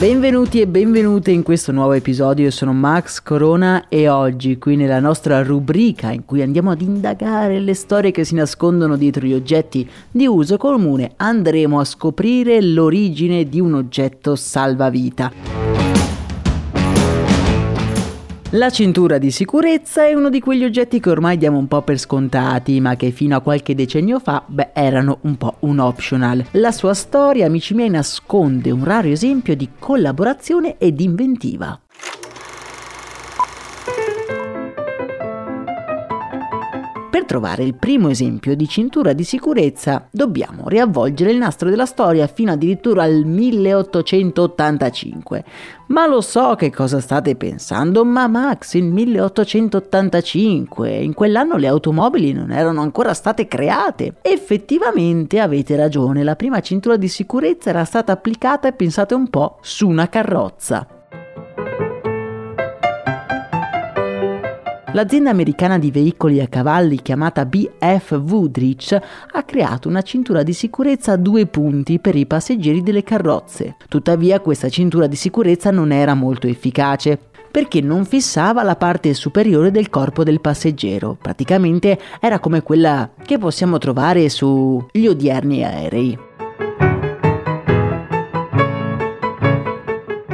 Benvenuti e benvenute in questo nuovo episodio, io sono Max Corona e oggi qui nella nostra rubrica in cui andiamo ad indagare le storie che si nascondono dietro gli oggetti di uso comune andremo a scoprire l'origine di un oggetto salvavita. La cintura di sicurezza è uno di quegli oggetti che ormai diamo un po' per scontati, ma che fino a qualche decennio fa, beh, erano un po' un optional. La sua storia, amici miei, nasconde un raro esempio di collaborazione ed inventiva. Per trovare il primo esempio di cintura di sicurezza dobbiamo riavvolgere il nastro della storia fino addirittura al 1885. Ma lo so che cosa state pensando, ma Max, il 1885, in quell'anno le automobili non erano ancora state create. Effettivamente avete ragione, la prima cintura di sicurezza era stata applicata, e pensate un po', su una carrozza. L'azienda americana di veicoli a cavalli chiamata BF Woodrich ha creato una cintura di sicurezza a due punti per i passeggeri delle carrozze. Tuttavia questa cintura di sicurezza non era molto efficace perché non fissava la parte superiore del corpo del passeggero. Praticamente era come quella che possiamo trovare sugli odierni aerei.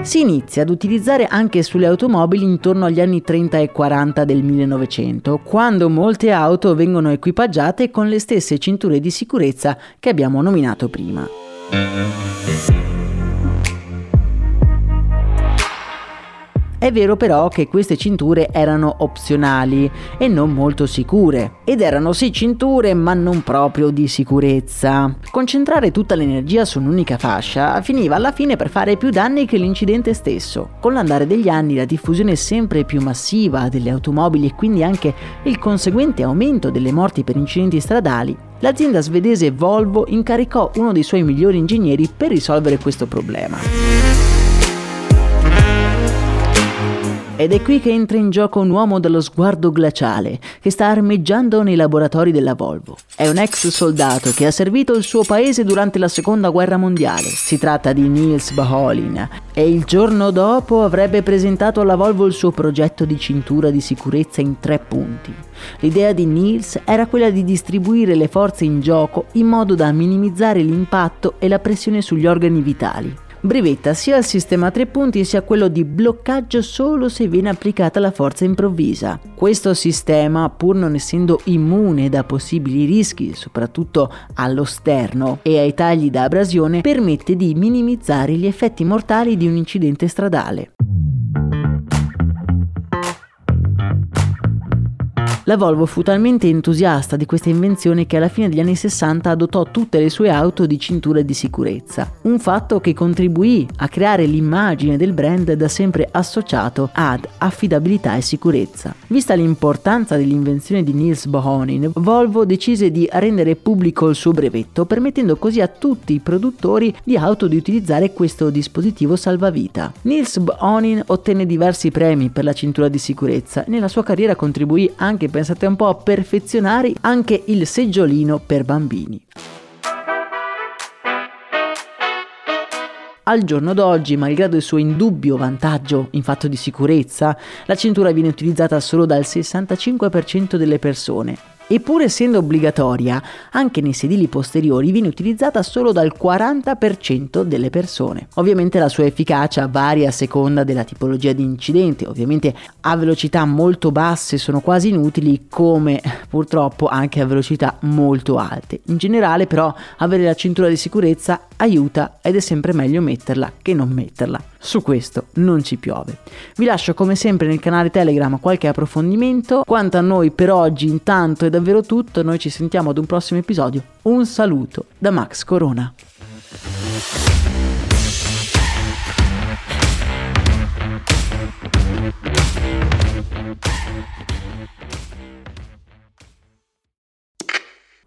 Si inizia ad utilizzare anche sulle automobili intorno agli anni 30 e 40 del 1900, quando molte auto vengono equipaggiate con le stesse cinture di sicurezza che abbiamo nominato prima. È vero però che queste cinture erano opzionali e non molto sicure, ed erano sì cinture ma non proprio di sicurezza. Concentrare tutta l'energia su un'unica fascia finiva alla fine per fare più danni che l'incidente stesso. Con l'andare degli anni la diffusione sempre più massiva delle automobili e quindi anche il conseguente aumento delle morti per incidenti stradali, l'azienda svedese Volvo incaricò uno dei suoi migliori ingegneri per risolvere questo problema. Ed è qui che entra in gioco un uomo dallo sguardo glaciale che sta armeggiando nei laboratori della Volvo. È un ex soldato che ha servito il suo paese durante la seconda guerra mondiale. Si tratta di Niels Baholin e il giorno dopo avrebbe presentato alla Volvo il suo progetto di cintura di sicurezza in tre punti. L'idea di Niels era quella di distribuire le forze in gioco in modo da minimizzare l'impatto e la pressione sugli organi vitali brevetta sia il sistema a tre punti sia quello di bloccaggio solo se viene applicata la forza improvvisa. Questo sistema, pur non essendo immune da possibili rischi, soprattutto allo sterno e ai tagli da abrasione, permette di minimizzare gli effetti mortali di un incidente stradale. La Volvo fu talmente entusiasta di questa invenzione che alla fine degli anni 60 adottò tutte le sue auto di cintura di sicurezza, un fatto che contribuì a creare l'immagine del brand da sempre associato ad affidabilità e sicurezza. Vista l'importanza dell'invenzione di Niels Bohonin, Volvo decise di rendere pubblico il suo brevetto, permettendo così a tutti i produttori di auto di utilizzare questo dispositivo salvavita. Niels Bohonin ottenne diversi premi per la cintura di sicurezza e nella sua carriera contribuì anche pensate un po' a perfezionare anche il seggiolino per bambini. Al giorno d'oggi, malgrado il suo indubbio vantaggio in fatto di sicurezza, la cintura viene utilizzata solo dal 65% delle persone e pur essendo obbligatoria, anche nei sedili posteriori viene utilizzata solo dal 40% delle persone. Ovviamente la sua efficacia varia a seconda della tipologia di incidente, ovviamente a velocità molto basse sono quasi inutili come purtroppo anche a velocità molto alte. In generale però avere la cintura di sicurezza aiuta ed è sempre meglio metterla che non metterla. Su questo non ci piove. Vi lascio come sempre nel canale Telegram qualche approfondimento. Quanto a noi per oggi intanto è davvero tutto, noi ci sentiamo ad un prossimo episodio. Un saluto da Max Corona.